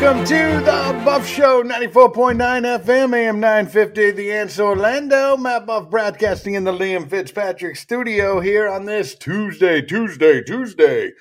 Welcome to the Buff Show, 94.9 FM, AM 950, The Answer Orlando. Matt Buff broadcasting in the Liam Fitzpatrick studio here on this Tuesday, Tuesday, Tuesday.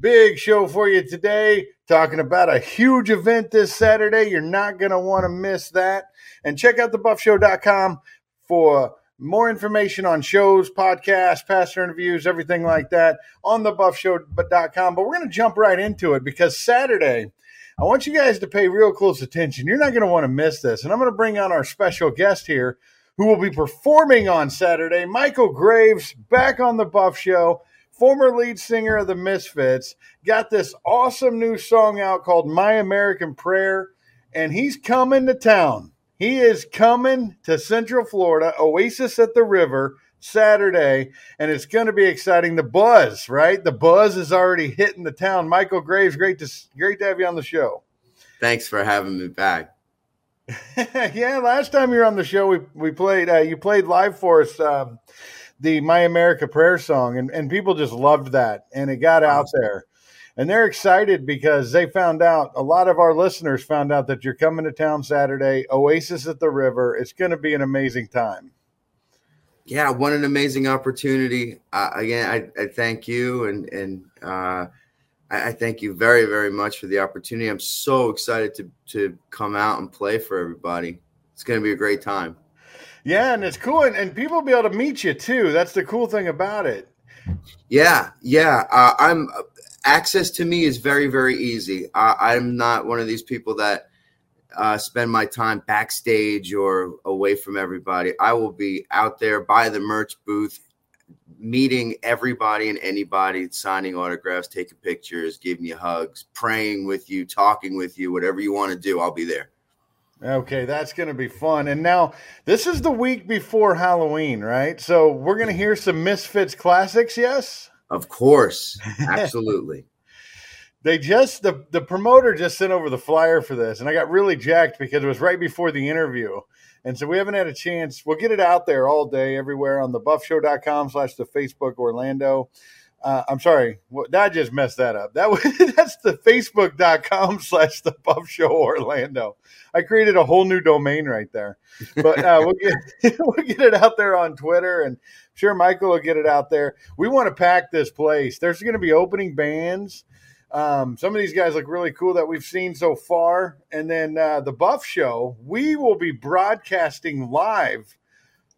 Big show for you today, talking about a huge event this Saturday. You're not going to want to miss that. And check out thebuffshow.com for more information on shows, podcasts, past interviews, everything like that on thebuffshow.com. But we're going to jump right into it because Saturday, I want you guys to pay real close attention. You're not going to want to miss this. And I'm going to bring on our special guest here who will be performing on Saturday, Michale Graves, back on the Buff Show, former lead singer of the Misfits, got this awesome new song out called My American Prayer, and he's coming to town. He is coming to Central Florida, Oasis at the River, Saturday, and it's going to be exciting. The buzz, right? The buzz is already hitting the town. Michale Graves, great to great to have you on the show. Thanks for having me back. yeah, last time you were on the show, we we played. Uh, you played live for us. Um, the My America Prayer song, and, and people just loved that, and it got out there. And they're excited because they found out a lot of our listeners found out that you're coming to town Saturday, Oasis at the River. It's going to be an amazing time yeah, what an amazing opportunity. Uh, again, I, I, thank you and and uh, I, I, thank you very very much for the opportunity. I'm so excited to to come out and play for everybody. It's going to be a great time. Yeah, and it's cool, and, and people will be able to meet you too. That's the cool thing about it. Yeah, yeah. Uh, I'm access to me is very very easy. I'm not one of these people that uh, spend my time backstage or away from everybody. I will be out there by the merch booth, meeting everybody and anybody, signing autographs, taking pictures, giving you hugs, praying with you, talking with you, whatever you want to do. I'll be there. Okay, that's going to be fun. And now this is the week before Halloween, right? So we're going to hear some Misfits classics, yes? Of course. Absolutely they just the the promoter just sent over the flyer for this and i got really jacked because it was right before the interview. And so we haven't had a chance. We'll get it out there all day everywhere on the buffshow.com slash the facebook orlando. Uh, i'm sorry I just messed that up. That was that's the facebook.com slash the buff show orlando. I created a whole new domain right there. But uh, we'll get we'll get it out there on twitter and sure michale will get it out there. We want to pack this place. There's going to be opening bands um, some of these guys look really cool that we've seen so far. And then uh, the Buff Show, we will be broadcasting live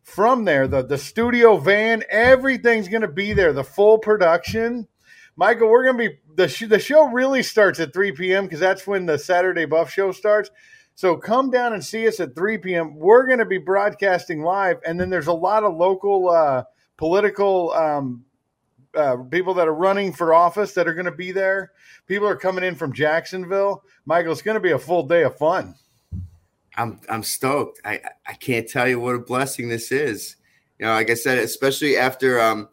from there. The, the studio van, everything's going to be there, the full production. Michale, we're going to be, the, sh- the show really starts at 3 p.m. because that's when the Saturday Buff Show starts. So come down and see us at 3 p.m. We're going to be broadcasting live. And then there's a lot of local uh, political um, uh, people that are running for office that are going to be there. People are coming in from Jacksonville. Michale, it's going to be a full day of fun. I'm I'm stoked. I I can't tell you what a blessing this is. You know, like I said, especially after um,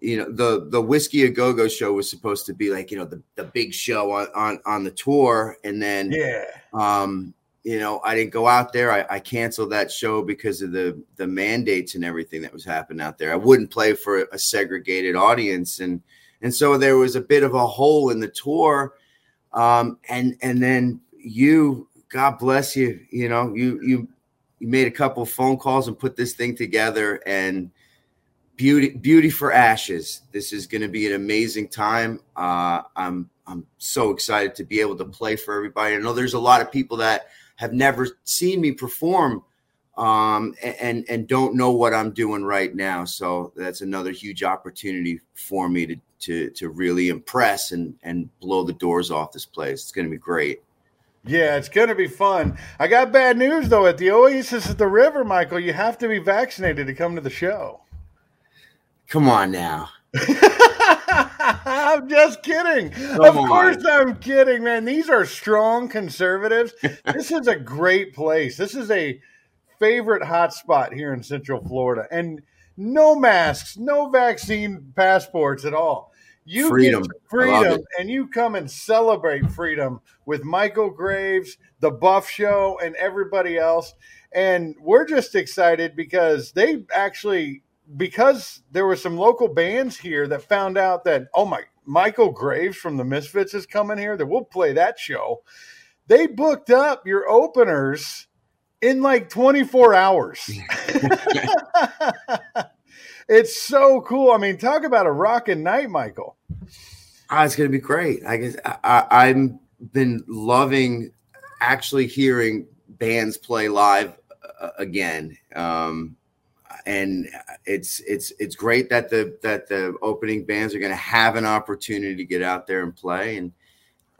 you know, the the whiskey a go go show was supposed to be like you know the the big show on on on the tour, and then yeah, um, you know, I didn't go out there. I, I, canceled that show because of the the mandates and everything that was happening out there. I wouldn't play for a segregated audience, and and so there was a bit of a hole in the tour. Um, and and then you, God bless you, you know, you you you made a couple phone calls and put this thing together, and beauty beauty for ashes. This is going to be an amazing time. Uh, I'm I'm so excited to be able to play for everybody. I know there's a lot of people that have never seen me perform um, and and don't know what I'm doing right now. So that's another huge opportunity for me to to to really impress and and blow the doors off this place. It's going to be great. Yeah, it's going to be fun. I got bad news though. At the Oasis at the River, Michale, you have to be vaccinated to come to the show. Come on now. I'm just kidding. Come of course, I'm kidding, man. These are strong conservatives. this is a great place. This is a favorite hotspot here in Central Florida, and no masks, no vaccine passports at all. You freedom, freedom, and you come and celebrate freedom with Michale Graves, the Buff Show, and everybody else. And we're just excited because they actually because there were some local bands here that found out that oh my Michale Graves from the Misfits is coming here that we'll play that show. they booked up your openers in like 24 hours. it's so cool. I mean, talk about a rocking night, Michale. Oh, it's going to be great. I guess I, I've been loving actually hearing bands play live uh, again. Um, and it's it's it's great that the that the opening bands are going to have an opportunity to get out there and play. And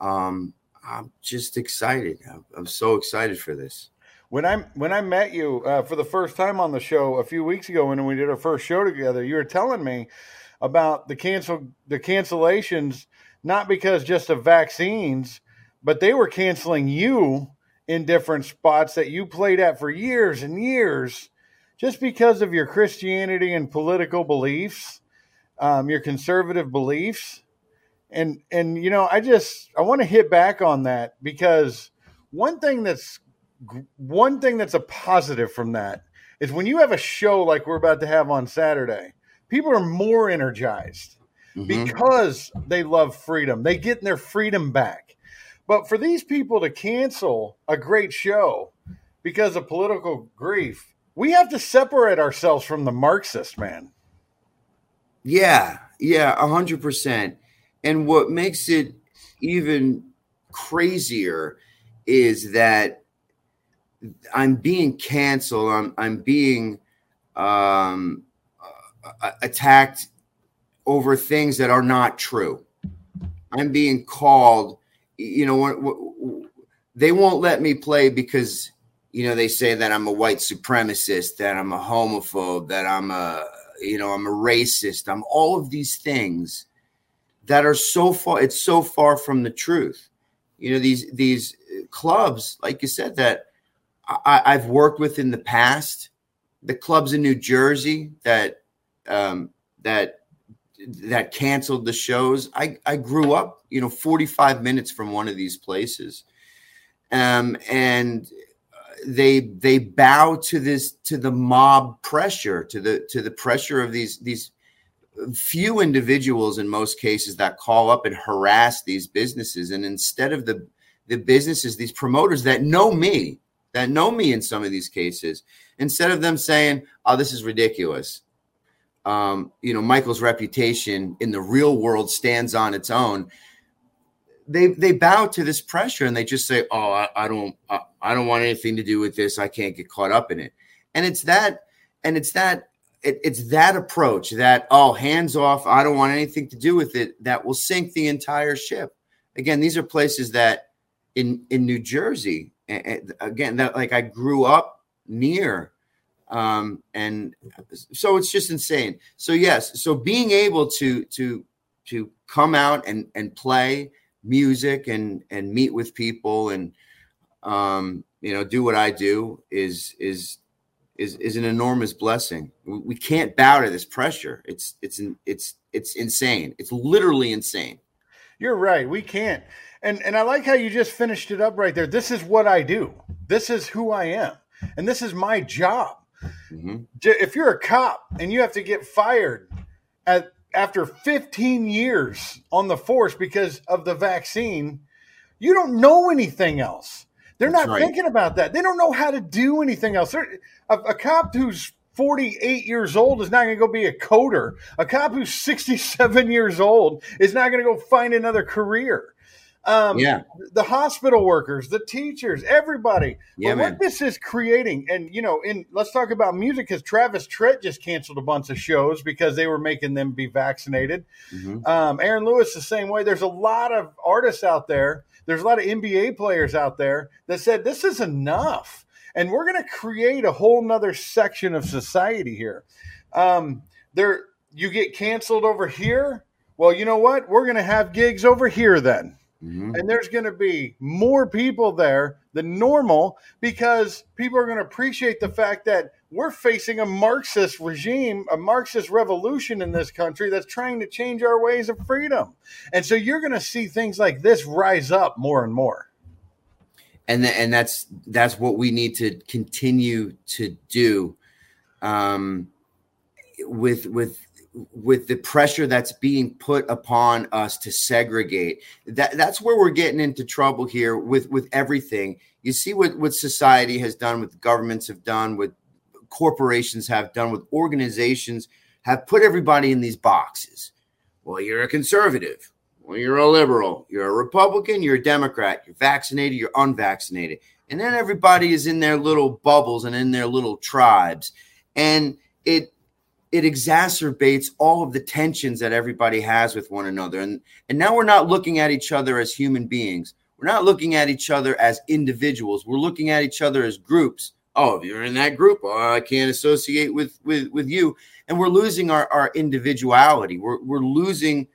um, i'm just excited. I'm, I'm, so excited for this. When i when i met you uh, for the first time on the show a few weeks ago when we did our first show together you were telling me about the cancel the cancellations not because just of vaccines but they were canceling you in different spots that you played at for years and years just because of your Christianity and political beliefs, um, your conservative beliefs. And, and, you know, I just, I want to hit back on that because one thing that's, one thing that's a positive from that is when you have a show like we're about to have on Saturday, people are more energized mm-hmm. because they love freedom. They get their freedom back. But for these people to cancel a great show because of political grief, we have to separate ourselves from the Marxist man. Yeah, yeah, a hundred percent. And what makes it even crazier is that I'm being canceled. I'm I'm being um, attacked over things that are not true. I'm being called. You know, they won't let me play because you know, they say that I'm a white supremacist, that I'm a homophobe, that I'm a, you know, I'm a racist. I'm all of these things that are so far, it's so far from the truth. You know, these, these clubs, like you said, that I, I've worked with in the past, the clubs in New Jersey that, um, that, that canceled the shows. I, I grew up, you know, 45 minutes from one of these places. Um, and they they bow to this to the mob pressure to the to the pressure of these these few individuals in most cases that call up and harass these businesses. And instead of the the businesses these promoters that know me that know me in some of these cases instead of them saying oh this is ridiculous. Um, you know michale's reputation in the real world stands on its own they they bow to this pressure and they just say, "Oh, I, I don't I, I, don't want anything to do with this. I can't get caught up in it." And it's that and it's that it, it's that approach that oh, hands off. I don't want anything to do with it. That will sink the entire ship. Again, these are places that in in New Jersey. Again, that like I grew up near. Um, and so it's just insane. So yes, so being able to to to come out and and play music and and meet with people and um, you know do what I do is is is is an enormous blessing. We, can't bow to this pressure. It's it's it's it's insane. It's literally insane. You're right. We can't. And and I like how you just finished it up right there. This is what I do. This is who I am. And this is my job. Mm-hmm. If you're a cop and you have to get fired at after 15 years on the force because of the vaccine, you don't know anything else. They're That's not right. thinking about that. They don't know how to do anything else. A, a, cop who's 48 years old is not going to go be a coder. A cop who's 67 years old is not going to go find another career. Um, yeah, the hospital workers, the teachers, everybody. Yeah, but what this is creating, and you know, in let's talk about music because Travis Tritt just canceled a bunch of shows because they were making them be vaccinated. Mm-hmm. Um, Aaron Lewis the same way. There's a lot of artists out there. There's a lot of NBA players out there that said this is enough, and we're going to create a whole nother section of society here. Um, there, you get canceled over here. Well, you know what? We're going to have gigs over here then. Mm-hmm. And there's going to be more people there than normal because people are going to appreciate the fact that we're facing a Marxist regime, a Marxist revolution in this country that's trying to change our ways of freedom. And so you're going to see things like this rise up more and more. And th- and that's that's what we need to continue to do um, with with with the pressure that's being put upon us to segregate. That that's where we're getting into trouble here with with everything. You see what what society has done what governments have done what corporations have done with organizations have put everybody in these boxes. Well you're a conservative. Well you're a liberal. You're a republican. You're a democrat. You're vaccinated. You're unvaccinated. And then everybody is in their little bubbles and in their little tribes. And it it exacerbates all of the tensions that everybody has with one another. And and now we're not looking at each other as human beings. We're not looking at each other as individuals. We're looking at each other as groups. Oh if you're in that group oh, i can't associate with with with you. And we're losing our our individuality. We're we're losing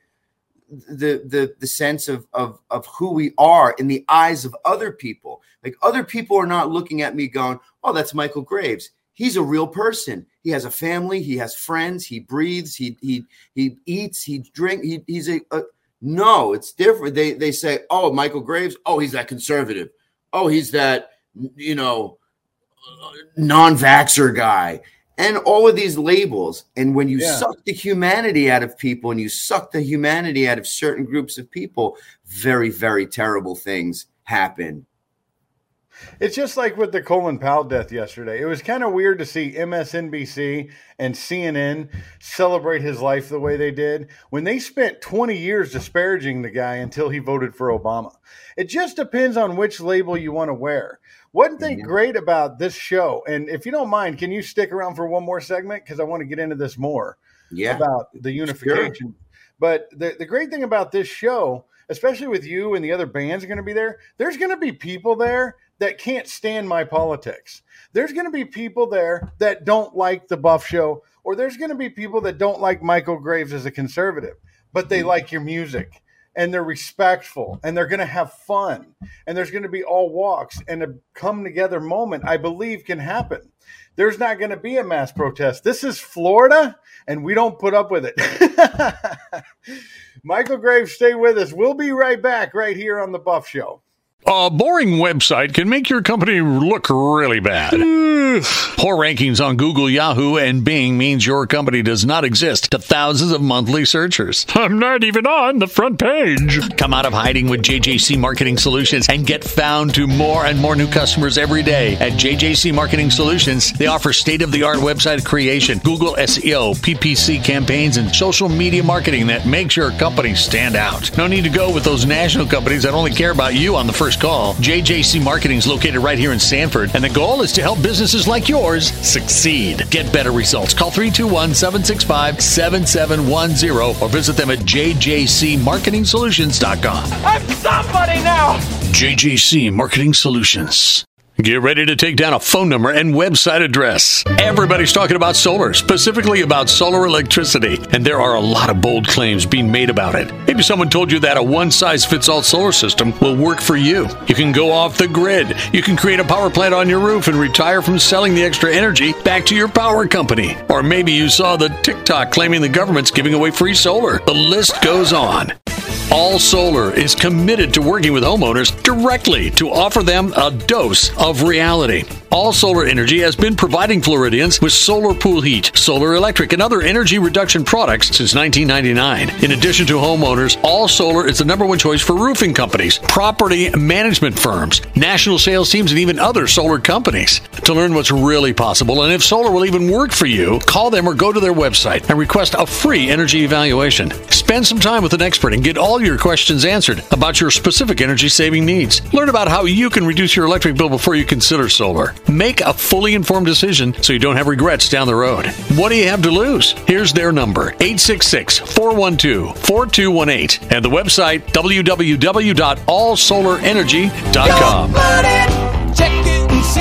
the the the sense of of of who we are in the eyes of other people. Like other people are not looking at me going oh that's michale graves he's a real person. He has a family. He has friends. He breathes. He he he eats. He drink. He, he's a, a no. It's different. They they say, oh, Michale Graves. Oh, he's that conservative. Oh, he's that you know non-vaxer guy. And all of these labels. And when you yeah. suck the humanity out of people and you suck the humanity out of certain groups of people, very, very terrible things happen it's just like with the Colin Powell death yesterday. It was kind of weird to see MSNBC and CNN celebrate his life the way they did when they spent 20 years disparaging the guy until he voted for Obama. It just depends on which label you want to wear. One thing mm-hmm. great about this show, and if you don't mind, can you stick around for one more segment? Because I want to get into this more yeah. about the unification. Sure. But the, the great thing about this show, especially with you and the other bands going to be there, there's going to be people there that can't stand my politics. There's going to be people there that don't like the Buff Show, or there's going to be people that don't like Michale Graves as a conservative, but they mm-hmm. like your music and they're respectful and they're going to have fun and there's going to be all walks and a come together moment i believe can happen. There's not going to be a mass protest. This is florida and we don't put up with it. Michale graves stay with us. We'll be right back right here on the buff show a boring website can make your company look really bad. Poor rankings on Google, Yahoo, and Bing means your company does not exist to thousands of monthly searchers. I'm not even on the front page. Come out of hiding with JJC Marketing Solutions and get found to more and more new customers every day. At JJC Marketing Solutions, they offer state of the art website creation, Google SEO, PPC campaigns, and social media marketing that makes your company stand out. No need to go with those national companies that only care about you on the first call. JJC Marketing is located right here in Sanford, and the goal is to help businesses like yours succeed. Get better results. Call 321 765 7710 or visit them at jjcmarketingsolutions.com. I'm somebody now! JJC Marketing Solutions. Get ready to take down a phone number and website address. Everybody's talking about solar, specifically about solar electricity, and there are a lot of bold claims being made about it. Maybe someone told you that a one size fits all solar system will work for you. You can go off the grid, you can create a power plant on your roof and retire from selling the extra energy back to your power company. Or maybe you saw the TikTok claiming the government's giving away free solar. The list goes on. All Solar is committed to working with homeowners directly to offer them a dose of reality. All Solar Energy has been providing Floridians with solar pool heat, solar electric, and other energy reduction products since 1999. In addition to homeowners, All Solar is the number one choice for roofing companies, property management firms, national sales teams, and even other solar companies. To learn what's really possible and if solar will even work for you, call them or go to their website and request a free energy evaluation. Spend some time with an expert and get all your questions answered about your specific energy saving needs. Learn about how you can reduce your electric bill before you consider solar. Make a fully informed decision so you don't have regrets down the road. What do you have to lose? Here's their number 866 412 4218 and the website www.allsolarenergy.com. Check it and see.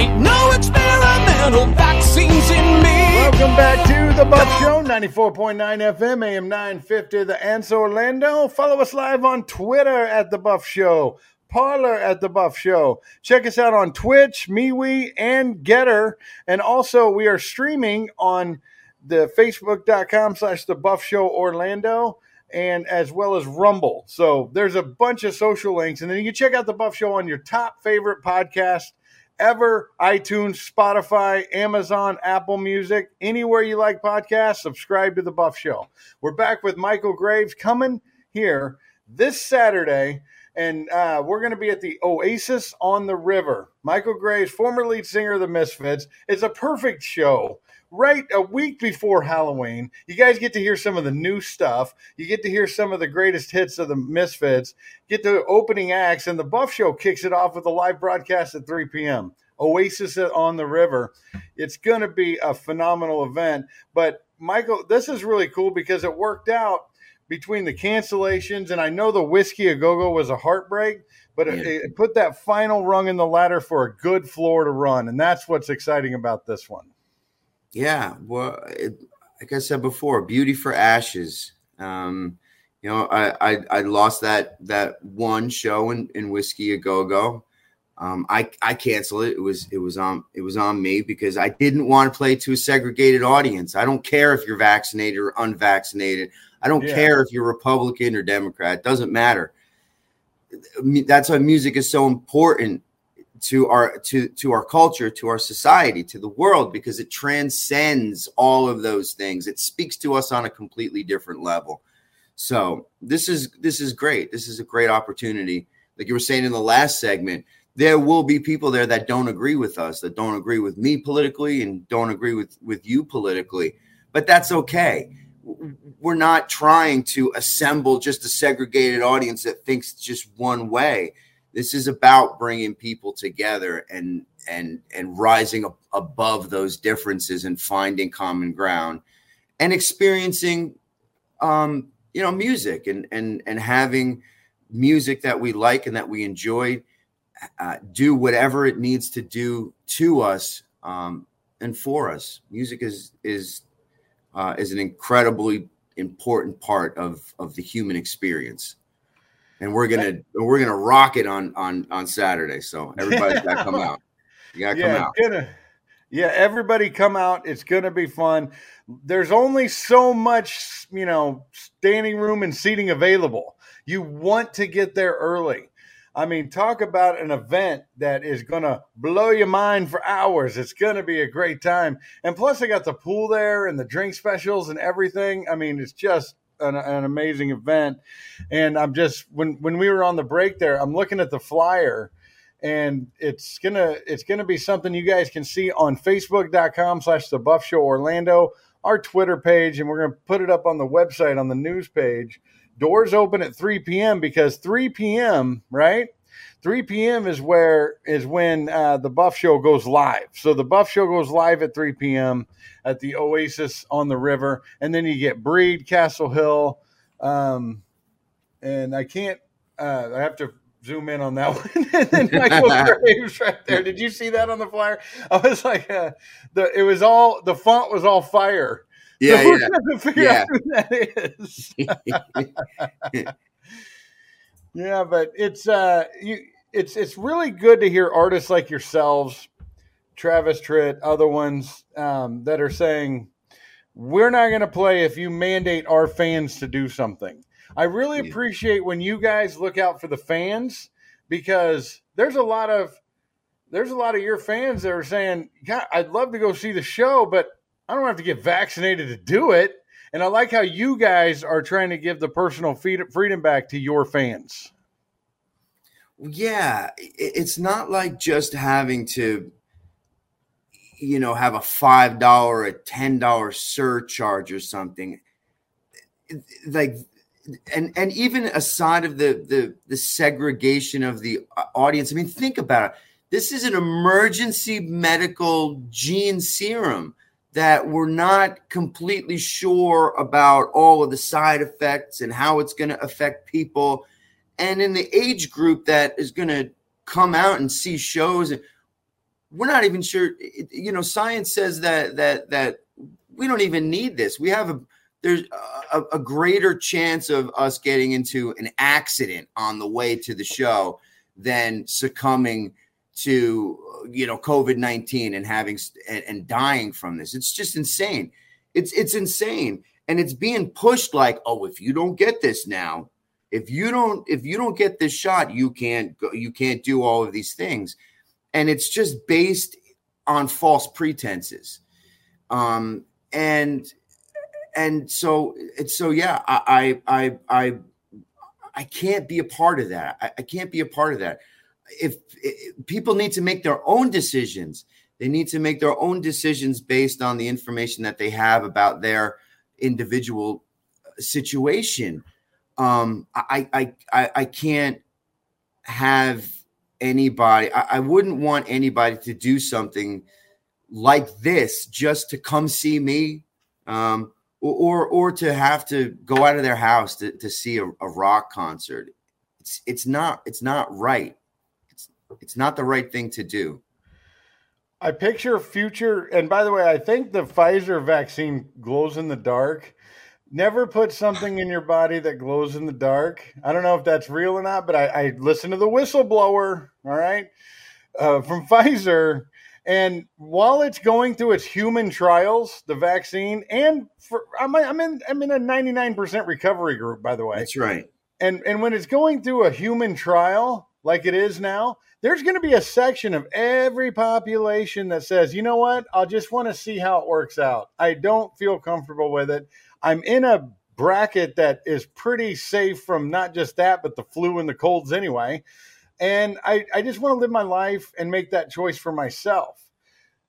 Ain't no experimental vaccines in me. Welcome back to the Buff Show, 94.9 FM, AM 950, The Answer Orlando. Follow us live on Twitter at the Buff Show. Parler at the Buff Show. Check us out on Twitch, MeWe, and Gettr. And also, we are streaming on the facebook.com slash the Buff Show Orlando and as well as Rumble. So there's a bunch of social links. And then you can check out the Buff Show on your top favorite podcast ever iTunes, Spotify, Amazon, Apple Music, anywhere you like podcasts, subscribe to The Buff Show. We're back with Michale Graves coming here this Saturday and uh, we're going to be at the Oasis on the River. Michale Graves, former lead singer of the Misfits, it's a perfect show. Right a week before Halloween, you guys get to hear some of the new stuff. You get to hear some of the greatest hits of the Misfits. Get the opening acts, and the Buff Show kicks it off with a live broadcast at 3 p.m. Oasis on the River. It's going to be a phenomenal event. But Michale, this is really cool because it worked out between the cancellations, and I know the whiskey a go go was a heartbreak, but yeah. it, it, put that final rung in the ladder for a good Florida run, and that's what's exciting about this one. Yeah, well, it, like I said before, beauty for ashes. Um, you know, I, I, I lost that that one show in, in whiskey a go go. Um, I I canceled it. It was it was on it was on me because I didn't want to play to a segregated audience. I don't care if you're vaccinated or unvaccinated. I don't yeah. care if you're Republican or Democrat. It doesn't matter. That's why music is so important to our to to our culture, to our society, to the world because it transcends all of those things. It speaks to us on a completely different level. So this is this is great. This is a great opportunity. Like you were saying in the last segment, there will be people there that don't agree with us, that don't agree with me politically, and don't agree with with you politically. But that's okay we're not trying to assemble just a segregated audience that thinks just one way. This is about bringing people together and and and rising up above those differences and finding common ground and experiencing um you know music and and and having music that we like and that we enjoy uh, do whatever it needs to do to us um and for us music is is uh, is an incredibly important part of of the human experience. And we're gonna we're gonna rock it on on on saturday. So everybody's gotta come out. You gotta yeah, come out. gonna, yeah everybody come out. It's gonna be fun. There's only so much you know standing room and seating available. You want to get there early I mean, talk about an event that is going to blow your mind for hours. It's going to be a great time. And plus, I got the pool there and the drink specials and everything. I mean, it's just an, an, amazing event. And I'm just when when we were on the break there, I'm looking at the flyer, and it's gonna it's gonna be something you guys can see on Facebook.com/slash The Buff Show Orlando, our Twitter page, and we're gonna put it up on the website on the news page doors open at 3 p.m. because 3 p.m. right 3 p.m. is where is when uh, the Buff Show goes live. So the Buff Show goes live at 3 p.m. at the Oasis on the river, and then you get Breed, Castle Hill, um, and I can't. Uh, I have to zoom in on that one. and then Michale Graves right there. Did you see that on the flyer? I was like, uh, the it was all the font was all fire. Yeah, so yeah. yeah. that is. yeah, but it's uh you it's it's really good to hear artists like yourselves, Travis Tritt, other ones um, that are saying we're not going to play if you mandate our fans to do something. I really appreciate when you guys look out for the fans because there's a lot of there's a lot of your fans that are saying, "God, I'd love to go see the show, but I don't have to get vaccinated to do it. And I like how you guys are trying to give the personal freedom back to your fans. Yeah, it's not like just having to, you know, have a five dollar, a ten dollar surcharge or something. Like, and and even aside of the the the segregation of the uh, audience, I mean, think about it. This is an emergency medical gene serum that we're not completely sure about all of the side effects and how it's going to affect people. And in the age group that is going to come out and see shows, we're not even sure. You know, science says that that that we don't even need this. We have a there's a, a greater chance of us getting into an accident on the way to the show than succumbing to you know COVID nineteen and having and, and dying from this. It's just insane. It's it's insane, and it's being pushed like, oh, if you don't get this now, if you don't if you don't get this shot, you can't go, you can't do all of these things. and it's just based on false pretenses. Um, and and so it's so yeah, I I I I can't be a part of that. I, I can't be a part of that. If, if people need to make their own decisions, they need to make their own decisions based on the information that they have about their individual situation. Um, I, I, I, I can't have anybody, I, I wouldn't want anybody to do something like this just to come see me. Um, or, or, or to have to go out of their house to, to see a, a rock concert. It's, it's not, it's not right. It's, not the right thing to do. I picture future, and by the way, I think the Pfizer vaccine glows in the dark. Never put something in your body that glows in the dark. I don't know if that's real or not, but I, I listened to the whistleblower, all right, uh, from Pfizer. And while it's going through its human trials, the vaccine, and for I'm, I'm in I'm in a 99% recovery group, by the way. That's right. And and when it's going through a human trial like it is now, there's going to be a section of every population that says, you know what, I just want to see how it works out. I don't feel comfortable with it. I'm in a bracket that is pretty safe from not just that, but the flu and the colds anyway. And I, I just want to live my life and make that choice for myself.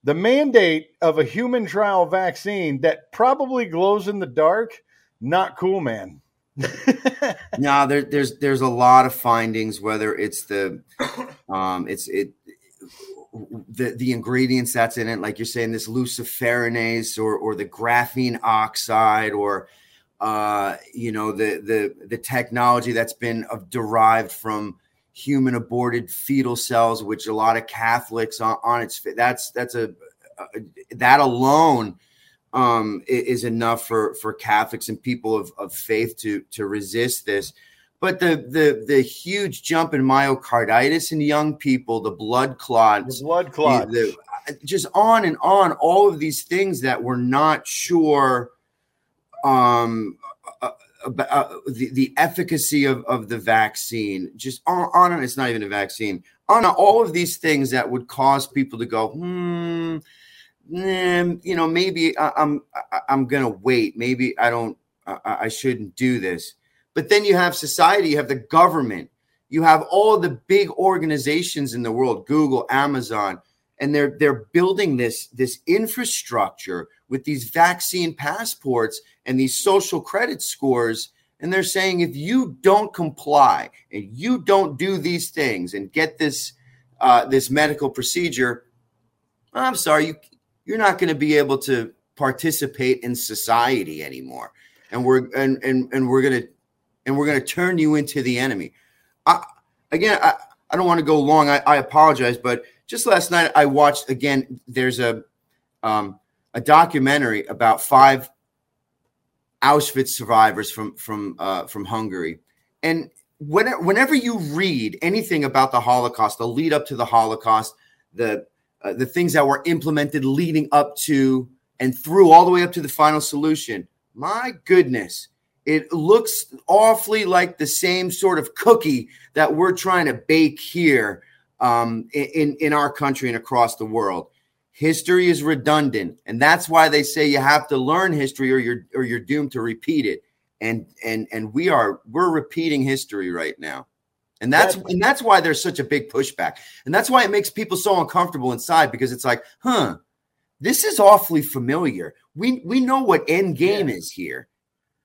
The mandate of a human trial vaccine that probably glows in the dark, not cool, man. no, there, there's there's a lot of findings. Whether it's the, um, it's it, the the ingredients that's in it, like you're saying, this luciferase or or the graphene oxide, or uh, you know the the the technology that's been of, derived from human aborted fetal cells, which a lot of Catholics on, on its that's that's a, a that alone um, is enough for for Catholics and people of, of faith to to resist this. But the the the huge jump in myocarditis in young people, the blood clots, the blood clots, the, the, just on and on, all of these things that we're not sure um, uh, uh, the, the efficacy of, of the vaccine, just on, on and it's not even a vaccine, on all of these things that would cause people to go, hmm, you know, maybe I, I'm I'm gonna wait. Maybe I don't. I, I shouldn't do this. But then you have society. You have the government. You have all the big organizations in the world, Google, Amazon, and they're they're building this this infrastructure with these vaccine passports and these social credit scores and they're saying if you don't comply and you don't do these things and get this uh, this medical procedure i'm sorry you you're not going to be able to participate in society anymore. And we're and and, and we're going to and we're to turn you into the enemy. I, again I, I don't want to go long. I, I apologize but just last night i watched again there's a um, a documentary about five auschwitz survivors from from uh, from hungary. And whenever, whenever you read anything about the holocaust the lead up to the holocaust the uh, the things that were implemented leading up to and through all the way up to the final solution. My goodness, it looks awfully like the same sort of cookie that we're trying to bake here um, in in our country and across the world. History is redundant, and that's why they say you have to learn history, or you're or you're doomed to repeat it. And and and we are we're repeating history right now. And that's and that's why there's such a big pushback. And that's why it makes people so uncomfortable inside because it's like, huh, this is awfully familiar. We we know what end game yeah. is here.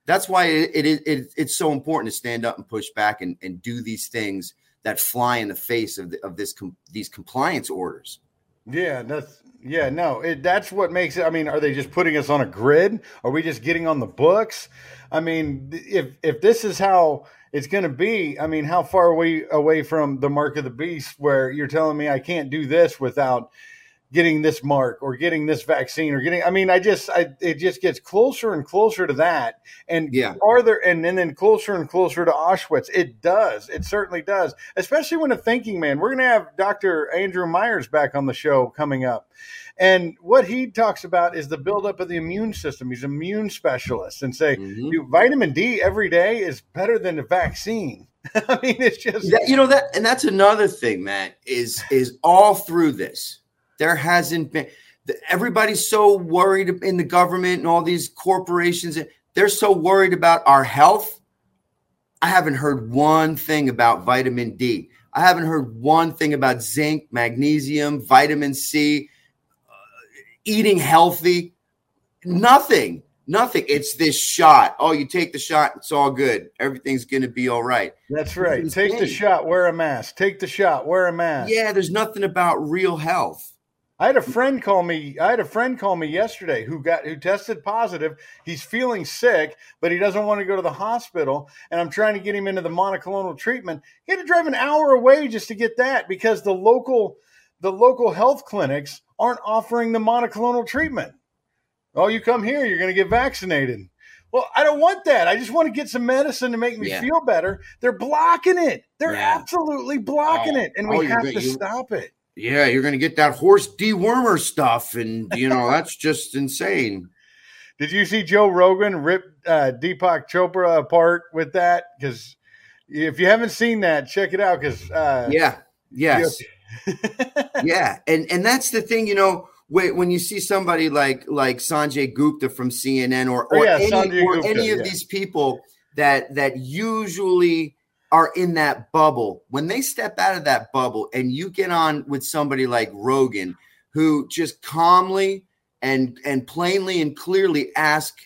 That's why it, it, it, it's so important to stand up and push back and, and do these things that fly in the face of, the, of this com, these compliance orders. Yeah, that's yeah, no, it, that's what makes it. I mean, are they just putting us on a grid? Are we just getting on the books? I mean, if if this is how it's going to be. I mean, how far are we away from the mark of the beast where you're telling me I can't do this without getting this mark or getting this vaccine or getting i mean i just I, it just gets closer and closer to that and Yeah. farther and, and then closer and closer to auschwitz it does it certainly does especially when a thinking man we're going to have dr andrew meyers back on the show coming up and what he talks about is the buildup of the immune system he's an immune specialist and say Mhm. "Dude, vitamin d every day is better than a vaccine i mean it's just That, you know that, and that's another thing, Matt. Is is all through this. There hasn't been. Everybody's so worried in the government and all these corporations. They're so worried about our health. I haven't heard one thing about vitamin D. I haven't heard one thing about zinc, magnesium, vitamin C, uh, eating healthy. Nothing. Nothing. It's this shot. Oh, you take the shot, it's all good. Everything's going to be all right. That's right. Take the shot, wear a mask. Take the shot, wear a mask. Yeah, there's nothing about real health. I had a friend call me. I had a friend call me yesterday who got who tested positive. He's feeling sick, but he doesn't want to go to the hospital. And I'm trying to get him into the monoclonal treatment. He had to drive an hour away just to get that because the local the local health clinics aren't offering the monoclonal treatment. Oh, you come here, you're going to get vaccinated. Well, I don't want that. I just want to get some medicine to make me Yeah. feel better. They're blocking it. They're Yeah. absolutely blocking Oh. it, and Oh, we you're have to You- stop it. Yeah, you're going to get that horse dewormer stuff. And, you know, that's just insane. Did you see Joe Rogan rip uh, Deepak Chopra apart with that? Because if you haven't seen that, check it out. Because uh, Yeah. Yes. yeah. And, and that's the thing, you know, when, when you see somebody like, like Sanjay Gupta from CNN or, Oh, or, yeah, any, or Gupta, any of yeah. these people that, that usually are in that bubble, when they step out of that bubble and you get on with somebody like Rogan, who just calmly and, and plainly and clearly ask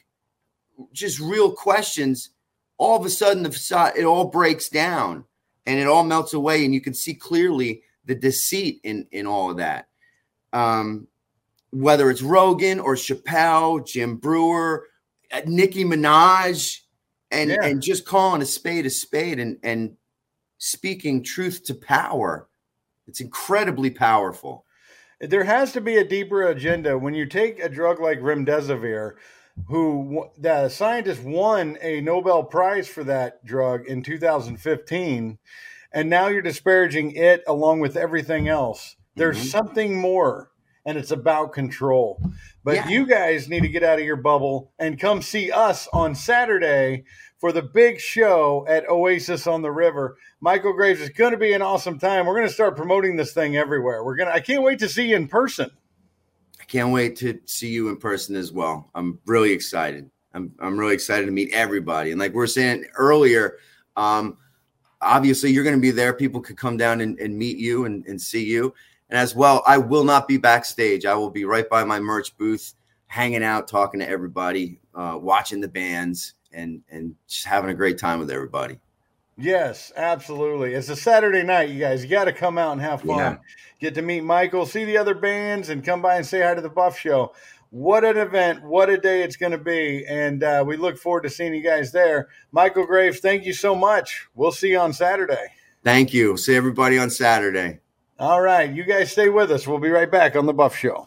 just real questions, all of a sudden the facade it all breaks down and it all melts away, and you can see clearly the deceit in in all of that. Um, whether it's Rogan or Chappelle, Jim Breuer, uh, Nicki Minaj, and Yeah. and just calling a spade a spade and and speaking truth to power. It's incredibly powerful. there has to be a deeper agenda when you take a drug like remdesivir who the scientists won a nobel prize for that drug in 2015 and now you're disparaging it along with everything else there's Mhm. something more and it's about control but Yeah. you guys need to get out of your bubble and come see us on saturday for the big show at Oasis on the River. Michale Graves is going to be an awesome time. We're going to start promoting this thing everywhere. We're going to I can't wait to see you in person. I can't wait to see you in person as well. I'm really excited. I'm I'm really excited to meet everybody. And like we are saying earlier, um, obviously you're going to be there. People could come down and, and meet you and, and see you. And as well, I will not be backstage. I will be right by my merch booth, hanging out, talking to everybody, uh, watching the bands, and and just having a great time with everybody. Yes, absolutely. It's a Saturday night, you guys. You got to come out and have fun. Yeah. Get to meet Michale, see the other bands, and come by and say hi to the Buff Show. What an event! What a day it's going to be, and uh, we look forward to seeing you guys there. Michale Graves, thank you so much. We'll see you on Saturday. Thank you. See everybody on Saturday. All right, you guys stay with us. We'll be right back on the Buff Show.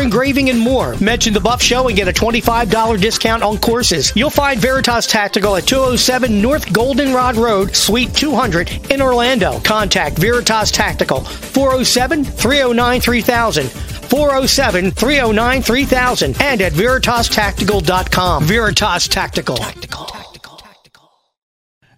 engraving, and more. Mention the Buff Show and get a $25 discount on courses. You'll find Veritas Tactical at 207 North Goldenrod Road, Suite 200 in Orlando. Contact Veritas Tactical 407 309 3000. 407 309 3000 and at veritastactical.com. Veritas Tactical. Tactical.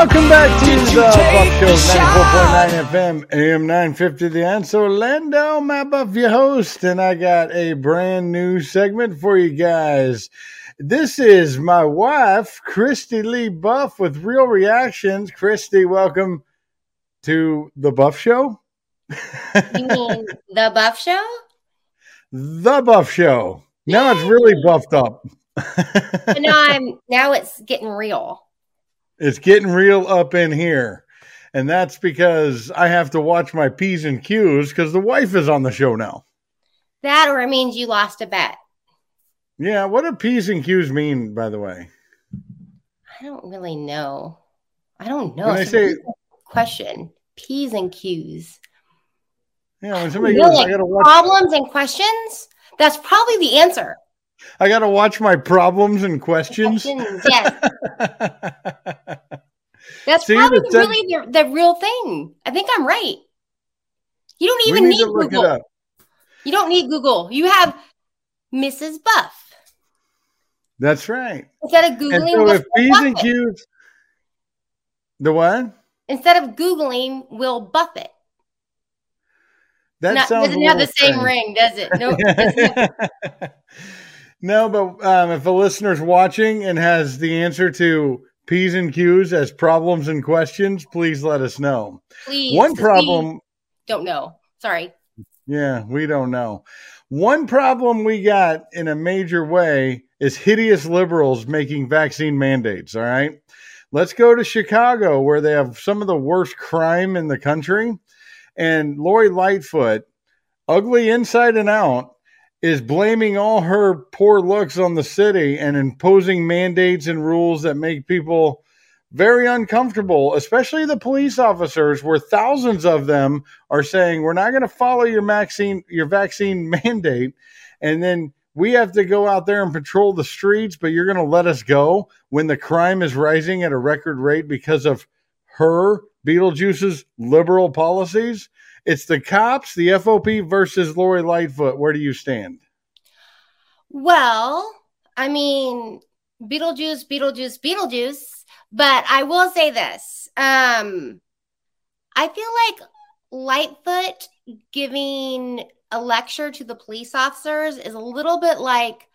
Welcome back to Did the Buff Show, 94.9 FM, AM 950 The Answer. Orlando, my Buff, your host, and I got a brand new segment for you guys. This is my wife, Christy Lee Buff, with Real Reactions. Christy, welcome to the Buff Show. You mean the Buff Show? The Buff Show. Now it's really buffed up. Now I'm now it's getting real. It's getting real up in here. And that's because I have to watch my P's and Q's because the wife is on the show now. That or it means you lost a bet. Yeah, what do P's and Q's mean, by the way? I don't really know. I don't know. When I say- question. P's and Q's. Yeah, when somebody goes, I gotta watch problems and questions. That's probably the answer. I gotta watch my problems and questions. Questions, yes. That's See, probably really the, the real thing. I think I'm right. You don't even need need, to Google. You don't need Google. You have Mrs. Buff. That's right. Instead of Googling, so Will if P's and Buffett. Q's the what? instead of Googling Will Buffett. That Not, sounds doesn't have the same ring, does it? No, have- no, but um, if a listener's watching and has the answer to P's and Q's as problems and questions, please let us know. please. One problem, Don't know. Sorry. yeah, we don't know. One problem we got in a major way is hideous liberals making vaccine mandates. All right. Let's go to Chicago, where they have some of the worst crime in the country. And Lori Lightfoot, ugly inside and out, is blaming all her poor looks on the city and imposing mandates and rules that make people very uncomfortable, especially the police officers, where thousands of them are saying, We're not going to follow your vaccine, your vaccine mandate. And then we have to go out there and patrol the streets, but you're going to let us go when the crime is rising at a record rate because of her, Beetlejuice's liberal policies. It's the cops, the FOP versus Lori Lightfoot. Where do you stand? Well, I mean, Beetlejuice, Beetlejuice, Beetlejuice. But I will say this. Um, I feel like Lightfoot giving a lecture to the police officers is a little bit like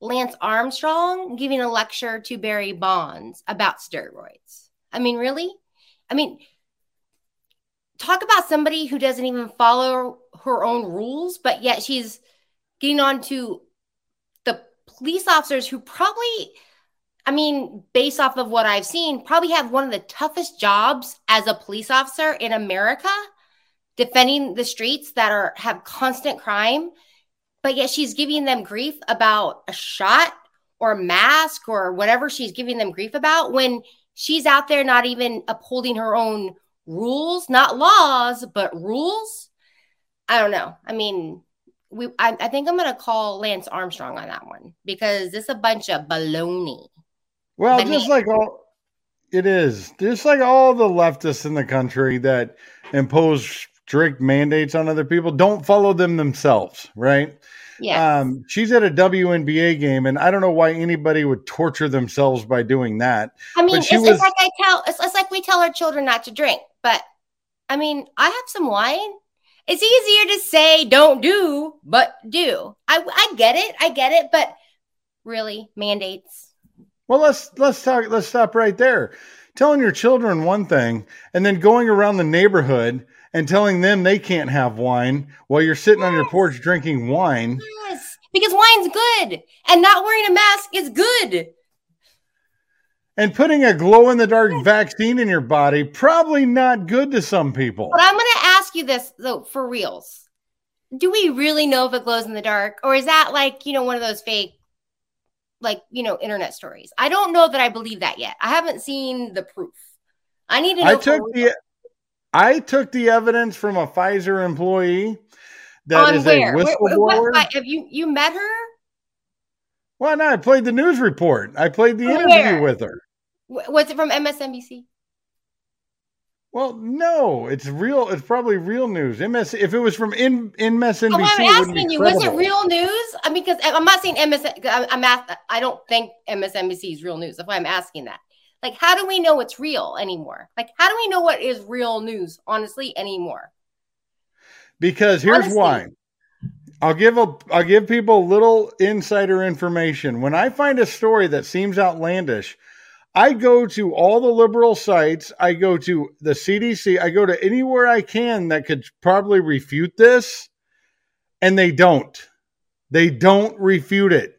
Lance Armstrong giving a lecture to Barry Bonds about steroids. I mean, really? I mean, talk about somebody who doesn't even follow her own rules, but yet she's getting on to the police officers who probably, I mean, based off of what I've seen, probably have one of the toughest jobs as a police officer in America, defending the streets that are have constant crime. But yet she's giving them grief about a shot or a mask or whatever she's giving them grief about when she's out there not even upholding her own rules, not laws, but rules. I don't know. I mean, we I, I think I'm gonna call Lance Armstrong on that one because it's a bunch of baloney. Well, just like all it is, just like all the leftists in the country that impose strict mandates on other people, don't follow them themselves, right? Yeah. Um, she's at a WNBA game, and I don't know why anybody would torture themselves by doing that. I mean, it's, she it's like I tell it's, it's like we tell our children not to drink, but I mean, I have some wine. It's easier to say don't do, but do. I I get it, I get it, but really mandates. Well, let's let's talk. Let's stop right there. telling your children one thing and then going around the neighborhood and telling them they can't have wine while you're sitting on your porch drinking wine. Yes, because wine's good, and not wearing a mask is good. And putting a glow in the dark vaccine in your body probably not good to some people. But I'm going to ask you this though, for reals: Do we really know if it glows in the dark, or is that like you know one of those fake, like you know, internet stories? I don't know that I believe that yet. I haven't seen the proof. I need to know. I took the I took the evidence from a Pfizer employee that On is where? a Where- where- whistleblower. what- have you you met her? Well, no, I played the news report. I played the From interview with her. Was it from MSNBC? Well, no, it's real. It's probably real news. MS. If it was from in in MSNBC, Oh, I'm asking you, was it real news? I mean, because I'm not saying MS. I'm I'm ask, I don't think MSNBC is real news. That's why I'm asking that. Like, how do we know it's real anymore? Like, how do we know what is real news, honestly, anymore? Because here's Honestly. why. I'll give a I'll give people a little insider information. When I find a story that seems outlandish, I go to all the liberal sites, I go to the CDC, I go to anywhere I can that could probably refute this, and they don't. They don't refute it.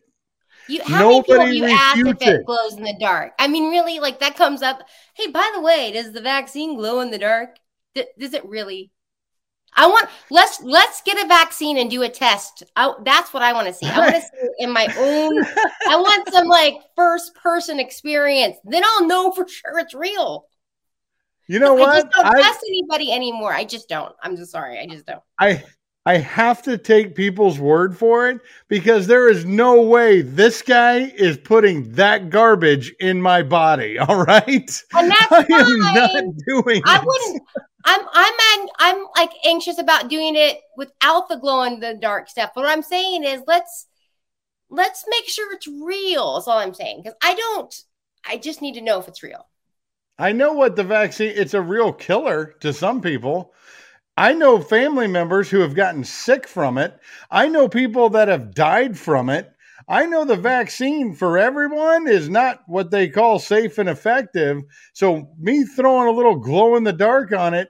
You, how many people Nobody you ask if it, it. glows in the dark? I mean, really, like that comes up. Hey, by the way, does the vaccine glow in the dark? D- does it really? I want let's let's get a vaccine and do a test. I, that's what I want to see. I want to see in my own. I want some like first person experience. Then I'll know for sure it's real. You know I what? just don't I, trust anybody anymore. I just don't. I'm just sorry. I just don't. I I have to take people's word for it because there is no way this guy is putting that garbage in my body. All right, And that's I am not doing. I it. wouldn't. I'm I'm I'm like anxious about doing it without the glow in the dark stuff. But what I'm saying is let's let's make sure it's real. That's all I'm saying because I don't. I just need to know if it's real. I know what the vaccine. It's a real killer to some people. I know family members who have gotten sick from it. I know people that have died from it. I know the vaccine for everyone is not what they call safe and effective. So me throwing a little glow in the dark on it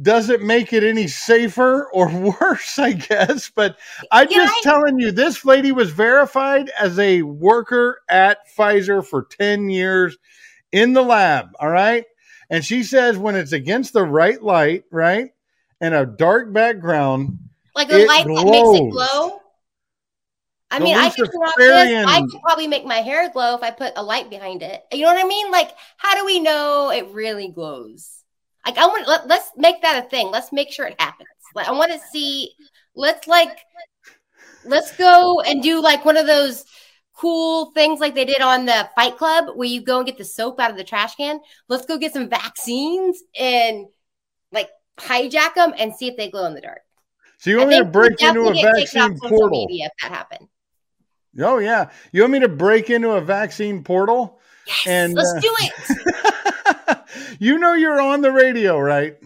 doesn't make it any safer or worse, I guess. But I'm just I- telling you, this lady was verified as a worker at Pfizer for 10 years in the lab. All right. And she says when it's against the right light, right, and a dark background, Like the light that makes it glow. I The mean, I could this. I could probably make my hair glow if I put a light behind it. You know what I mean? Like, how do we know it really glows? Like, I want let, let's make that a thing. Let's make sure it happens. Like, I want to see. Let's like, let's go and do like one of those cool things like they did on the Fight Club, where you go and get the soap out of the trash can. Let's go get some vaccines and like hijack them and see if they glow in the dark. so you want me to break into a definitely get taken off vaccine portal? media if that happened. Oh yeah, you want me to break into a vaccine portal? Yes, And, let's uh, do it. you know you're on the radio, right?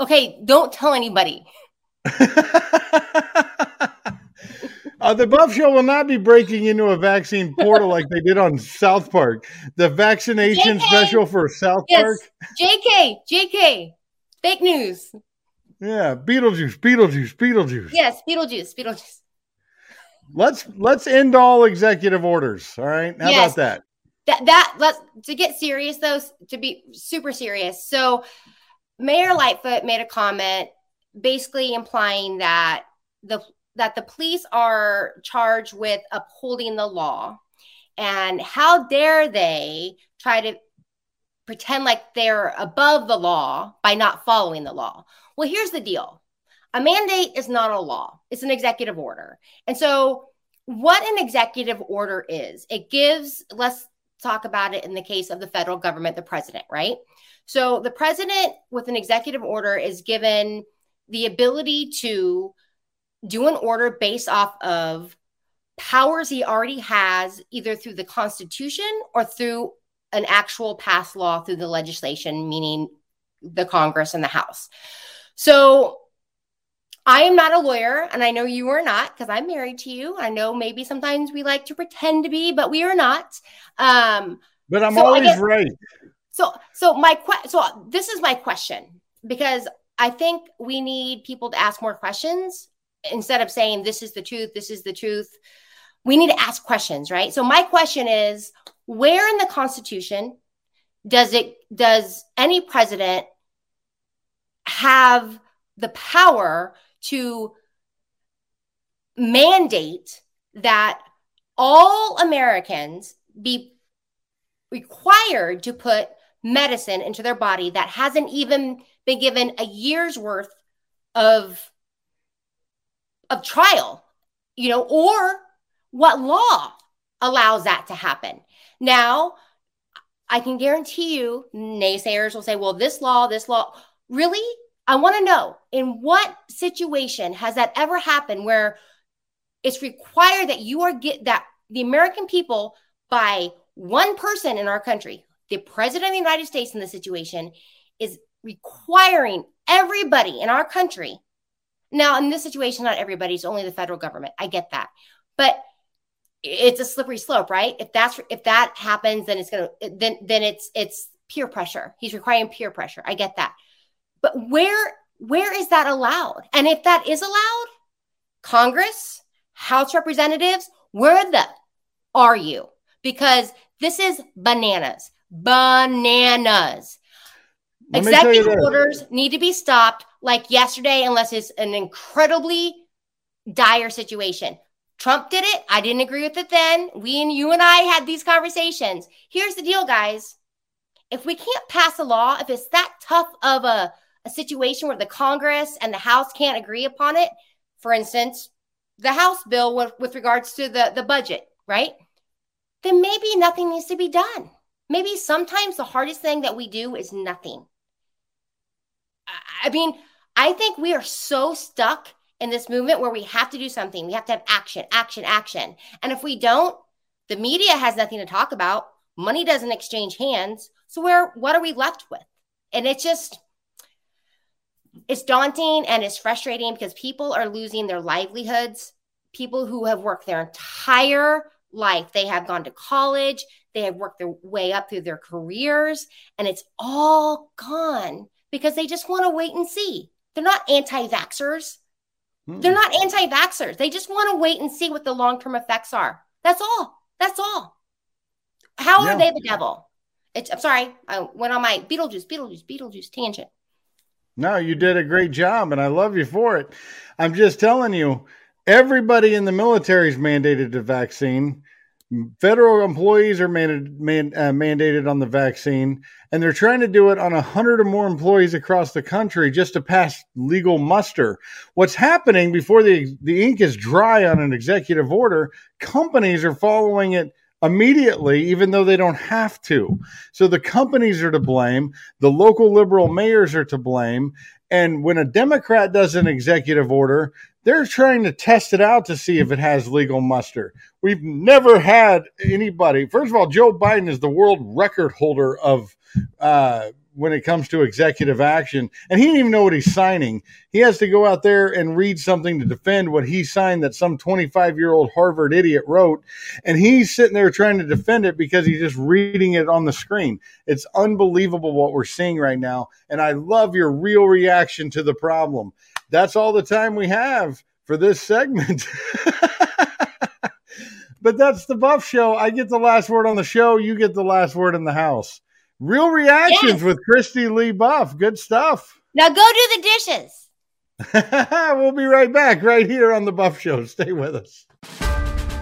Okay, don't tell anybody. Uh, the Buff Show will not be breaking into a vaccine portal like they did on South Park. The vaccination JK. special for South Yes, Park. JK, JK, fake news. Yeah, Beetlejuice, Beetlejuice, Beetlejuice. Yes, Beetlejuice, Beetlejuice. Let's let's end all executive orders. All right, how Yes. about that? That that let's to get serious though, to be super serious. So, Mayor Lightfoot made a comment, basically implying that the that the police are charged with upholding the law, and how dare they try to pretend like they're above the law by not following the law. Well, here's the deal. A mandate is not a law. It's an executive order. And so what an executive order is, it gives let's talk about it in the case of the federal government, the president, right? So the president with an executive order is given the ability to do an order based off of powers he already has either through the constitution or through an actual passed law through the legislation meaning the congress and the house so i am not a lawyer and i know you are not because i'm married to you i know maybe sometimes we like to pretend to be but we are not um But I'm So always guess- right. So, so my que- so this is my question because I think we need people to ask more questions instead of saying this is the truth, this is the truth. We need to ask questions, right? So my question is, where in the Constitution does it does any president have the power to mandate that all Americans be required to put medicine into their body that hasn't even been given a year's worth of of trial you know or what law allows that to happen now i can guarantee you naysayers will say well this law this law really i want to know in what situation has that ever happened where it's required that you are get that the american people by one person in our country the president of the United States in this situation is requiring everybody in our country. Now, in this situation, not everybody, it's only the federal government. I get that. But it's a slippery slope, right? If that's if that happens, then it's gonna then then it's it's peer pressure. He's requiring peer pressure. I get that. But where where is that allowed? And if that is allowed, Congress, House representatives, where the are you? Because this is bananas bananas. Let Executive orders need to be stopped like yesterday, unless it's an incredibly dire situation. Trump did it. I didn't agree with it then. We and you and I had these conversations. Here's the deal, guys. If we can't pass a law, if it's that tough of a, a situation where the Congress and the House can't agree upon it, for instance, the House bill with, with regards to the, the budget, right? Then maybe nothing needs to be done. Maybe sometimes the hardest thing that we do is nothing. I mean, I think we are so stuck in this movement where we have to do something. We have to have action, action, action. And if we don't, the media has nothing to talk about. Money doesn't exchange hands. So where what are we left with? And it's just it's daunting and it's frustrating because people are losing their livelihoods. People who have worked their entire life. They have gone to college, they have worked their way up through their careers, and it's all gone because they just want to wait and see. They're not anti vaxxers. They're not anti vaxxers. They just want to wait and see what the long term effects are. That's all. That's all. How yeah. are they the devil? It's, I'm sorry, I went on my Beetlejuice, Beetlejuice, Beetlejuice tangent. No, you did a great job, and I love you for it. I'm just telling you, everybody in the military is mandated the vaccine. Federal employees are man, man, uh, mandated on the vaccine, and they're trying to do it on a hundred or more employees across the country just to pass legal muster. What's happening before the the ink is dry on an executive order? Companies are following it immediately, even though they don't have to. So the companies are to blame. The local liberal mayors are to blame. And when a Democrat does an executive order, they're trying to test it out to see if it has legal muster. We've never had anybody. First of all, Joe Biden is the world record holder of uh, when it comes to executive action, and he didn't even know what he's signing. He has to go out there and read something to defend what he signed that some 25 year old Harvard idiot wrote, and he's sitting there trying to defend it because he's just reading it on the screen. It's unbelievable what we're seeing right now, and I love your real reaction to the problem that's all the time we have for this segment. but that's the Buff Show. I get the last word on the show. You get the last word in the house. Real reactions yes. with Christy Lee Buff. Good stuff. Now go do the dishes. we'll be right back right here on the Buff Show. Stay with us.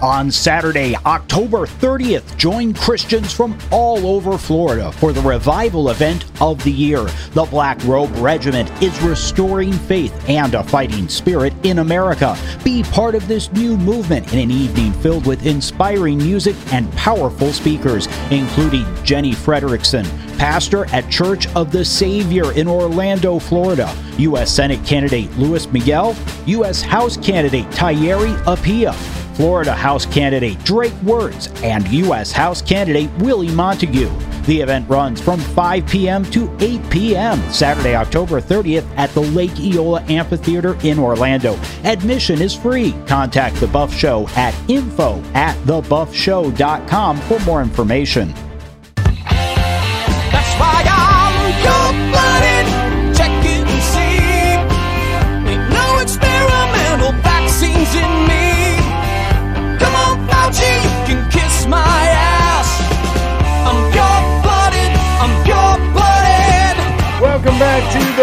On Saturday, October 30th, join Christians from all over Florida for the revival event of the year. The Black Robe Regiment is restoring faith and a fighting spirit in America. Be part of this new movement in an evening filled with inspiring music and powerful speakers, including Jenny Frederickson, pastor at Church of the Savior in Orlando, Florida, U.S. Senate candidate Luis Miguel, U.S. House candidate Tayeri Apia, Florida House candidate Drake Words, and U.S. House candidate Willie Montague. The event runs from 5 p.m. to 8 p.m. Saturday, October 30th at the Lake Eola Amphitheater in Orlando. Admission is free. Contact The Buff Show at info at thebuffshow.com for more information.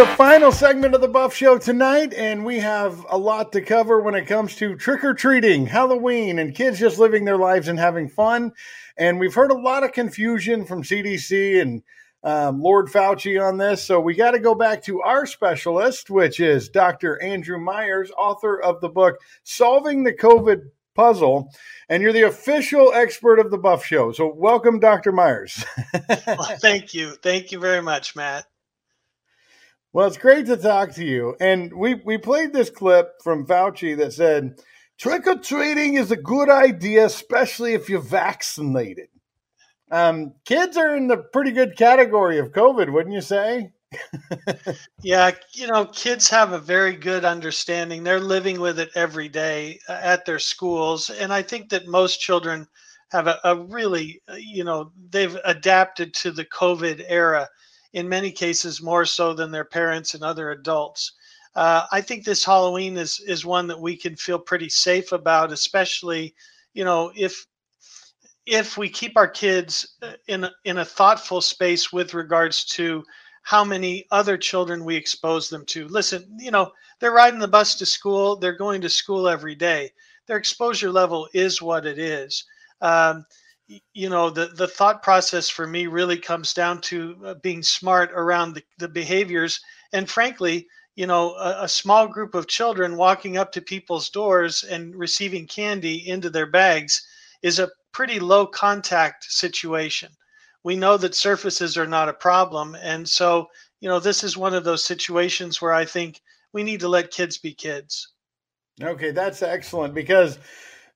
Final segment of the Buff Show tonight, and we have a lot to cover when it comes to trick or treating, Halloween, and kids just living their lives and having fun. And we've heard a lot of confusion from CDC and um, Lord Fauci on this. So we got to go back to our specialist, which is Dr. Andrew Meyers, author of the book Solving the COVID Puzzle. And you're the official expert of the Buff Show. So welcome, Dr. Meyers. well, thank you. Thank you very much, Matt. Well, it's great to talk to you. And we, we played this clip from Fauci that said, trick or treating is a good idea, especially if you're vaccinated. Um, kids are in the pretty good category of COVID, wouldn't you say? yeah, you know, kids have a very good understanding. They're living with it every day uh, at their schools. And I think that most children have a, a really, uh, you know, they've adapted to the COVID era in many cases more so than their parents and other adults. Uh, I think this Halloween is is one that we can feel pretty safe about, especially, you know, if if we keep our kids uh, in in a thoughtful space with regards to how many other children we expose them to. Listen, you know, they're riding the bus to school, they're going to school every day. Their exposure level is what it is. Um, you know, the, the thought process for me really comes down to uh, being smart around the, the behaviors. And frankly, you know, a, a small group of children walking up to people's doors and receiving candy into their bags is a pretty low contact situation. We know that surfaces are not a problem. And so, you know, this is one of those situations where I think we need to let kids be kids. Okay, that's excellent because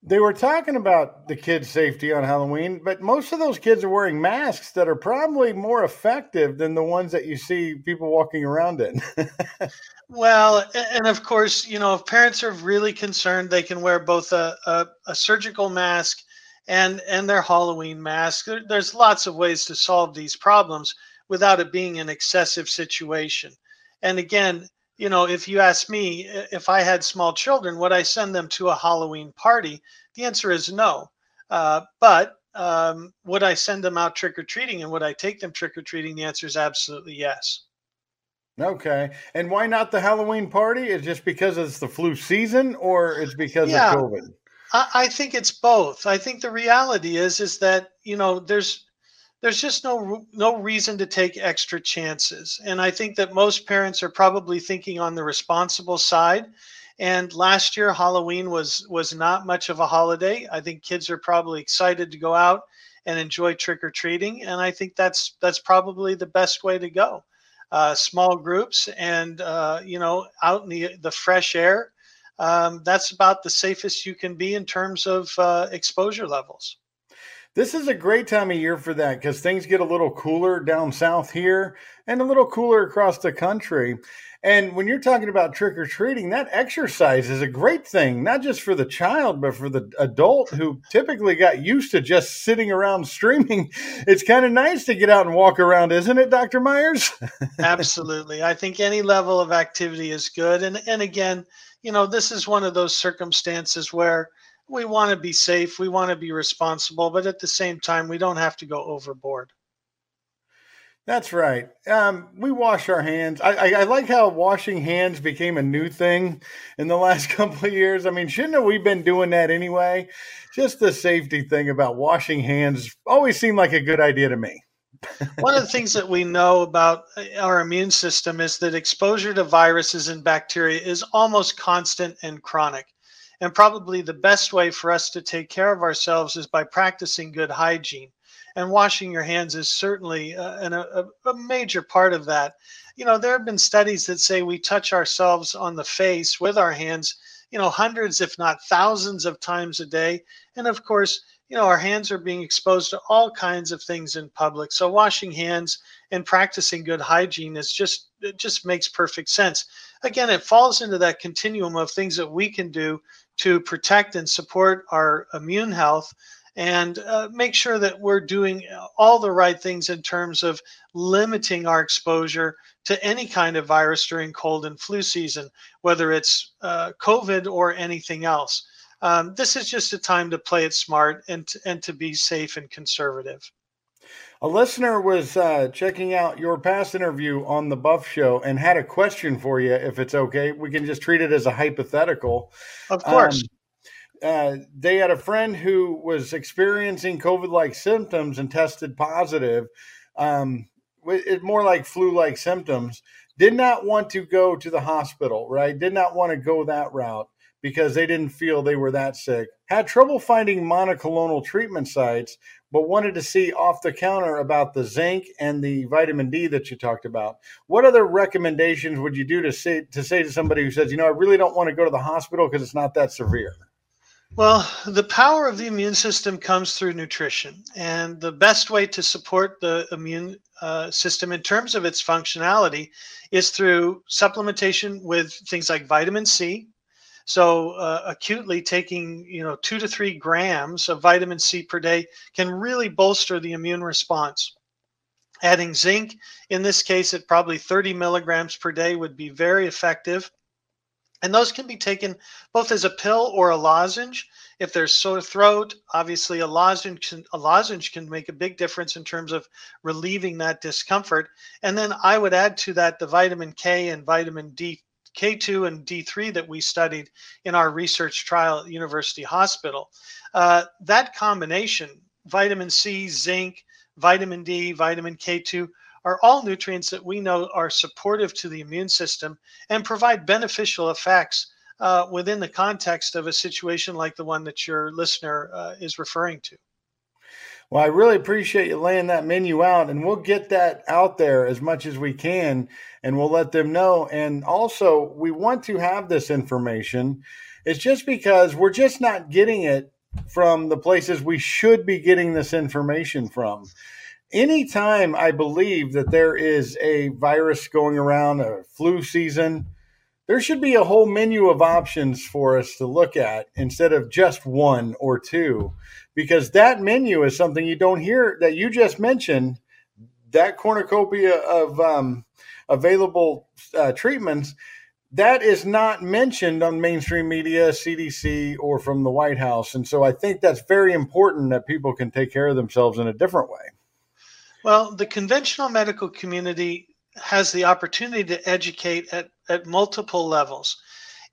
they were talking about the kids' safety on Halloween, but most of those kids are wearing masks that are probably more effective than the ones that you see people walking around in. well, and of course, you know, if parents are really concerned, they can wear both a, a, a surgical mask and and their Halloween mask. There, there's lots of ways to solve these problems without it being an excessive situation. And again, you know, if you ask me if I had small children, would I send them to a Halloween party? The answer is no. Uh, but um, would I send them out trick or treating and would I take them trick or treating? The answer is absolutely yes. Okay. And why not the Halloween party? Is just because it's the flu season or it's because yeah. of COVID? I, I think it's both. I think the reality is is that you know there's there's just no no reason to take extra chances, and I think that most parents are probably thinking on the responsible side. And last year Halloween was was not much of a holiday. I think kids are probably excited to go out and enjoy trick or treating, and I think that's that's probably the best way to go. Uh, small groups and uh, you know out in the the fresh air um, that's about the safest you can be in terms of uh, exposure levels. This is a great time of year for that because things get a little cooler down south here and a little cooler across the country. And when you're talking about trick or treating, that exercise is a great thing, not just for the child, but for the adult who typically got used to just sitting around streaming. It's kind of nice to get out and walk around, isn't it, Dr. Meyers? Absolutely. I think any level of activity is good. And, and again, you know, this is one of those circumstances where we want to be safe, we want to be responsible, but at the same time, we don't have to go overboard. That's right. Um, we wash our hands. I, I, I, like how washing hands became a new thing in the last couple of years. I mean, shouldn't we have been doing that anyway? Just the safety thing about washing hands always seemed like a good idea to me. One of the things that we know about uh, our immune system is that exposure to viruses and bacteria is almost constant and chronic. And probably the best way for us to take care of ourselves is by practicing good hygiene. And washing your hands is certainly uh, an, a, a major part of that. You know, there have been studies that say we touch ourselves on the face with our hands, you know, hundreds, if not thousands of times a day. And of course, you know, our hands are being exposed to all kinds of things in public. So washing hands and practicing good hygiene is just it just makes perfect sense. Again, it falls into that continuum of things that we can do to protect and support our immune health and uh, make sure that we're doing all the right things in terms of limiting our exposure to any kind of virus during cold and flu season, whether it's uh, COVID or anything else um, this is just a time to play it smart and and to be safe and conservative. A listener was uh, checking out your past interview on the Buff Show and had a question for you. If it's okay, we can just treat it as a hypothetical. Of course. Um, uh, they had a friend who was experiencing COVID-like symptoms and tested positive. Um, it more like flu-like symptoms. Did not want to go to the hospital. Right? Did not want to go that route because they didn't feel they were that sick. Had trouble finding monoclonal treatment sites, but wanted to see off the counter about the zinc and the vitamin D that you talked about. What other recommendations would you do to say to say to somebody who says, you know, I really don't want to go to the hospital because it's not that severe? Well, the power of the immune system comes through nutrition. And the best way to support the immune uh, system in terms of its functionality is through supplementation with things like vitamin C, so uh, acutely taking you know two to three grams of vitamin C per day can really bolster the immune response. Adding zinc, in this case, at probably 30 milligrams per day would be very effective. And those can be taken both as a pill or a lozenge. If there's sore throat, obviously a lozenge can, a lozenge can make a big difference in terms of relieving that discomfort. And then I would add to that the vitamin K and vitamin D K2 and D3 that we studied in our research trial at University Hospital. Uh, that combination, vitamin C, zinc, vitamin D, vitamin K2, are all nutrients that we know are supportive to the immune system and provide beneficial effects uh, within the context of a situation like the one that your listener uh, is referring to. Well, I really appreciate you laying that menu out, and we'll get that out there as much as we can, and we'll let them know. And also, we want to have this information. It's just because we're just not getting it from the places we should be getting this information from. Anytime I believe that there is a virus going around, a flu season, there should be a whole menu of options for us to look at instead of just one or two because that menu is something you don't hear that you just mentioned. That cornucopia of um, available uh, treatments that is not mentioned on mainstream media, CDC, or from the White House. And so I think that's very important that people can take care of themselves in a different way. Well, the conventional medical community has the opportunity to educate at, at multiple levels.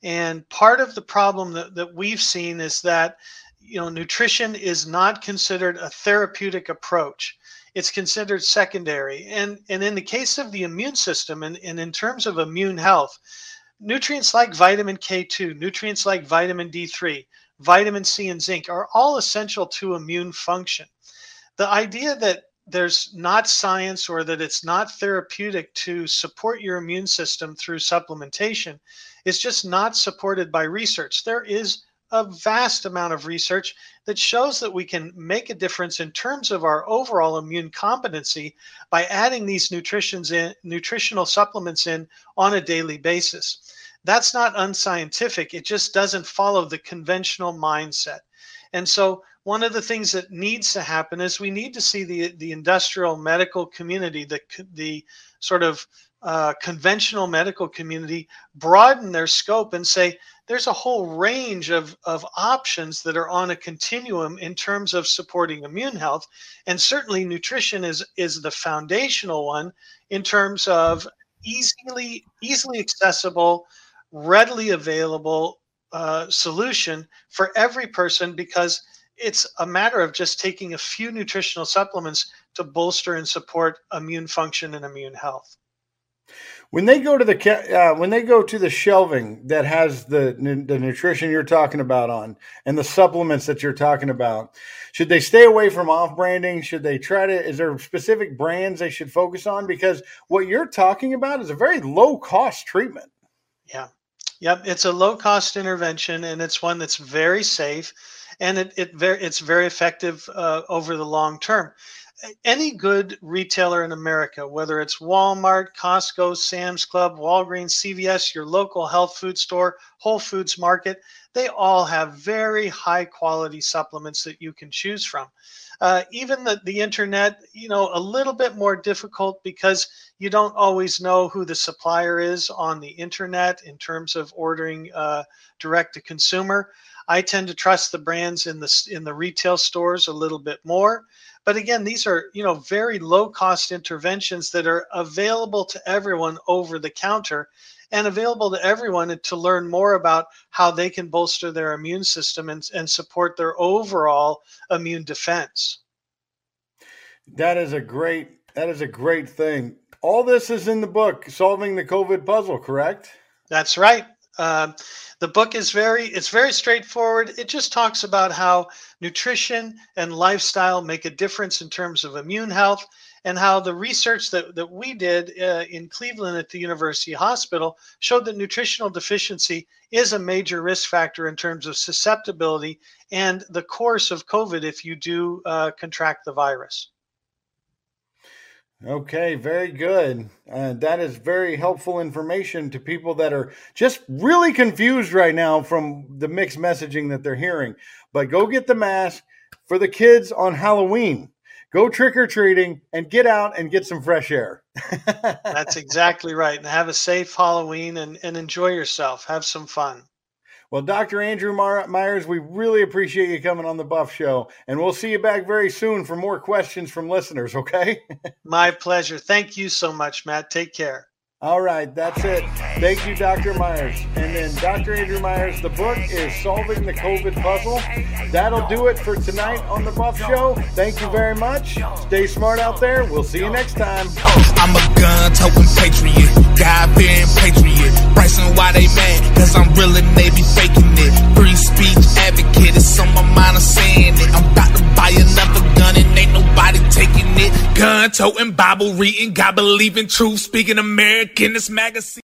And part of the problem that, that we've seen is that you know, nutrition is not considered a therapeutic approach. It's considered secondary. And, and in the case of the immune system and, and in terms of immune health, nutrients like vitamin K2, nutrients like vitamin D3, vitamin C, and zinc are all essential to immune function. The idea that there's not science or that it's not therapeutic to support your immune system through supplementation is just not supported by research. There is a vast amount of research that shows that we can make a difference in terms of our overall immune competency by adding these nutritions in, nutritional supplements in on a daily basis. That's not unscientific, it just doesn't follow the conventional mindset. And so one of the things that needs to happen is we need to see the, the industrial medical community, the, the sort of uh, conventional medical community broaden their scope and say there's a whole range of, of options that are on a continuum in terms of supporting immune health and certainly nutrition is is the foundational one in terms of easily easily accessible readily available uh, solution for every person because it's a matter of just taking a few nutritional supplements to bolster and support immune function and immune health when they go to the uh, when they go to the shelving that has the the nutrition you're talking about on and the supplements that you're talking about, should they stay away from off branding? Should they try to? Is there specific brands they should focus on? Because what you're talking about is a very low cost treatment. Yeah, yep, it's a low cost intervention and it's one that's very safe and it, it very it's very effective uh, over the long term any good retailer in America, whether it's Walmart, Costco, Sam's Club, Walgreens, CVS, your local health food store, Whole Foods market, they all have very high quality supplements that you can choose from. Uh, even the, the internet, you know, a little bit more difficult because you don't always know who the supplier is on the internet in terms of ordering uh, direct to consumer. I tend to trust the brands in the in the retail stores a little bit more. But again, these are you know very low cost interventions that are available to everyone over the counter and available to everyone to learn more about how they can bolster their immune system and, and support their overall immune defense. That is a great that is a great thing. All this is in the book, solving the COVID puzzle, correct? That's right. Uh, the book is very it's very straightforward. It just talks about how nutrition and lifestyle make a difference in terms of immune health and how the research that, that we did uh, in Cleveland at the University Hospital showed that nutritional deficiency is a major risk factor in terms of susceptibility and the course of COVID if you do uh, contract the virus. Okay, very good. Uh, that is very helpful information to people that are just really confused right now from the mixed messaging that they're hearing. But go get the mask for the kids on Halloween. Go trick or treating and get out and get some fresh air. That's exactly right. And have a safe Halloween and, and enjoy yourself. Have some fun. Well, Dr. Andrew Meyers, we really appreciate you coming on the Buff Show, and we'll see you back very soon for more questions from listeners, okay? My pleasure. Thank you so much, Matt. Take care. All right, that's it. Thank you, Dr. Meyers. And then Dr. Andrew Meyers, the book is Solving the COVID Puzzle. That'll do it for tonight on The Buff Show. Thank you very much. Stay smart out there. We'll see you next time. I'm a gun toting patriot, God fearing patriot. Bryson, why they mad? Cause I'm real and they be faking it. Free speech advocate, it's on my mind, I'm saying it. I'm about to buy another gun and ain't nobody taking it. Gun toting, Bible reading, God believing truth, speaking American, this magazine.